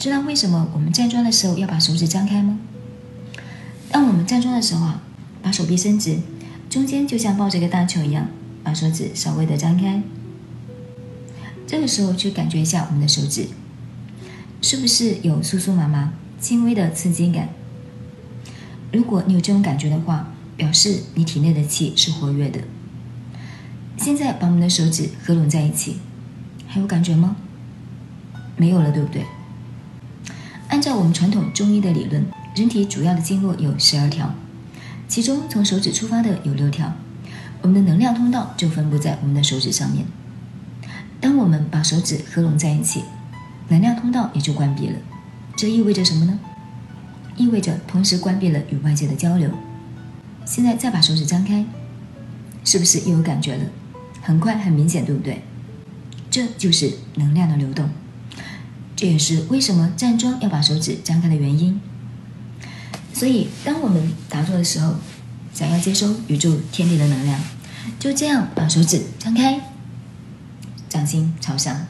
知道为什么我们站桩的时候要把手指张开吗？当我们站桩的时候啊，把手臂伸直，中间就像抱着一个大球一样，把手指稍微的张开。这个时候去感觉一下我们的手指，是不是有酥酥麻麻、轻微的刺激感？如果你有这种感觉的话，表示你体内的气是活跃的。现在把我们的手指合拢在一起，还有感觉吗？没有了，对不对？按照我们传统中医的理论，人体主要的经络有十二条，其中从手指出发的有六条，我们的能量通道就分布在我们的手指上面。当我们把手指合拢在一起，能量通道也就关闭了。这意味着什么呢？意味着同时关闭了与外界的交流。现在再把手指张开，是不是又有感觉了？很快，很明显，对不对？这就是能量的流动。这也是为什么站桩要把手指张开的原因。所以，当我们打坐的时候，想要接收宇宙天地的能量，就这样把手指张开。掌心朝上。